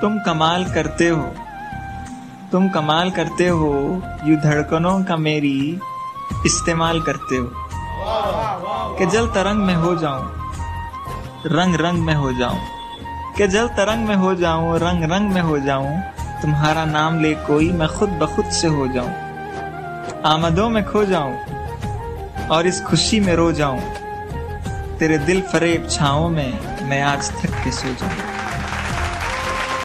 تم کمال کرتے ہو۔ تم کمال کرتے ہو۔ یوں دھڑکنوں کا میری استعمال کرتے ہو۔ کہ جل ترنگ میں ہو جاؤں۔ رنگ رنگ میں ہو جاؤں۔ کہ جل ترنگ میں ہو جاؤں، رنگ رنگ میں ہو جاؤں۔ تمہارا نام لے کوئی میں خود بخود سے ہو جاؤں۔ آمدوں میں کھو جاؤں اور اس خوشی میں رو جاؤں۔ تیرے دل فریب چھاؤں میں میں آج تھک کے سو جاؤں۔